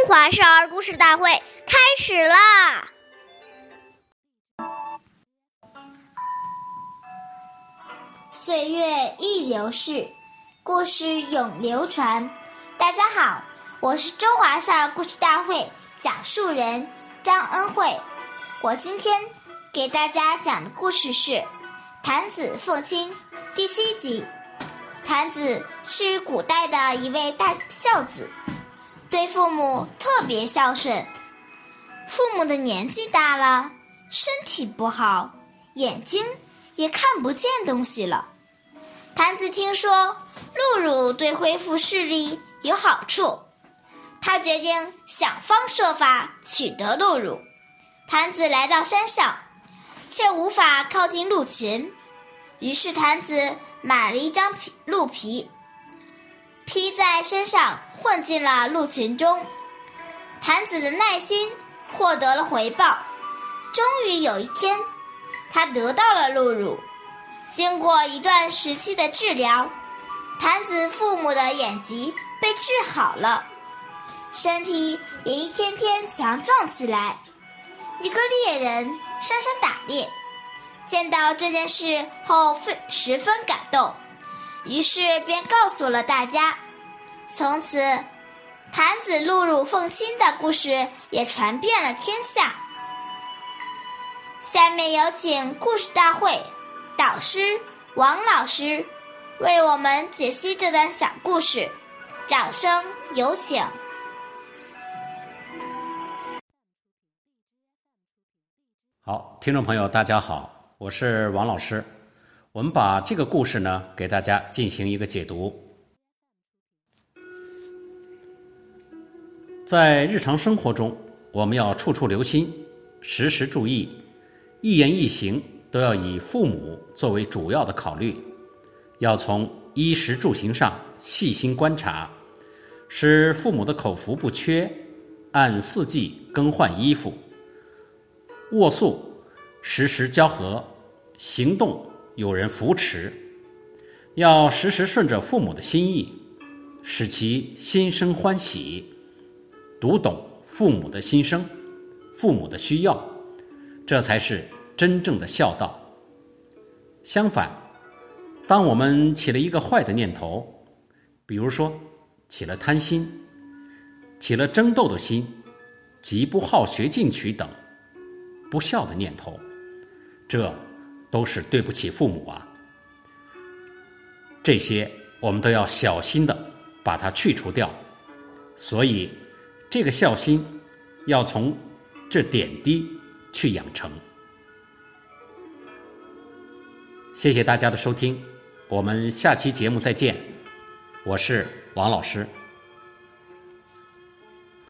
中华少儿故事大会开始啦！岁月易流逝，故事永流传。大家好，我是中华少儿故事大会讲述人张恩惠。我今天给大家讲的故事是《弹子奉亲》第七集。弹子是古代的一位大孝子。对父母特别孝顺，父母的年纪大了，身体不好，眼睛也看不见东西了。坛子听说露乳对恢复视力有好处，他决定想方设法取得露乳。坛子来到山上，却无法靠近鹿群，于是坛子买了一张鹿皮。披在身上，混进了鹿群中。坛子的耐心获得了回报。终于有一天，他得到了鹿乳。经过一段时期的治疗，坛子父母的眼疾被治好了，身体也一天天强壮起来。一个猎人上山打猎，见到这件事后，非十分感动。于是便告诉了大家，从此，坛子露乳奉亲的故事也传遍了天下。下面有请故事大会导师王老师为我们解析这段小故事，掌声有请。好，听众朋友，大家好，我是王老师。我们把这个故事呢，给大家进行一个解读。在日常生活中，我们要处处留心，时时注意，一言一行都要以父母作为主要的考虑，要从衣食住行上细心观察，使父母的口福不缺，按四季更换衣服，卧宿时时交合，行动。有人扶持，要时时顺着父母的心意，使其心生欢喜，读懂父母的心声、父母的需要，这才是真正的孝道。相反，当我们起了一个坏的念头，比如说起了贪心、起了争斗的心、极不好学进取等不孝的念头，这。都是对不起父母啊！这些我们都要小心的把它去除掉。所以，这个孝心要从这点滴去养成。谢谢大家的收听，我们下期节目再见。我是王老师。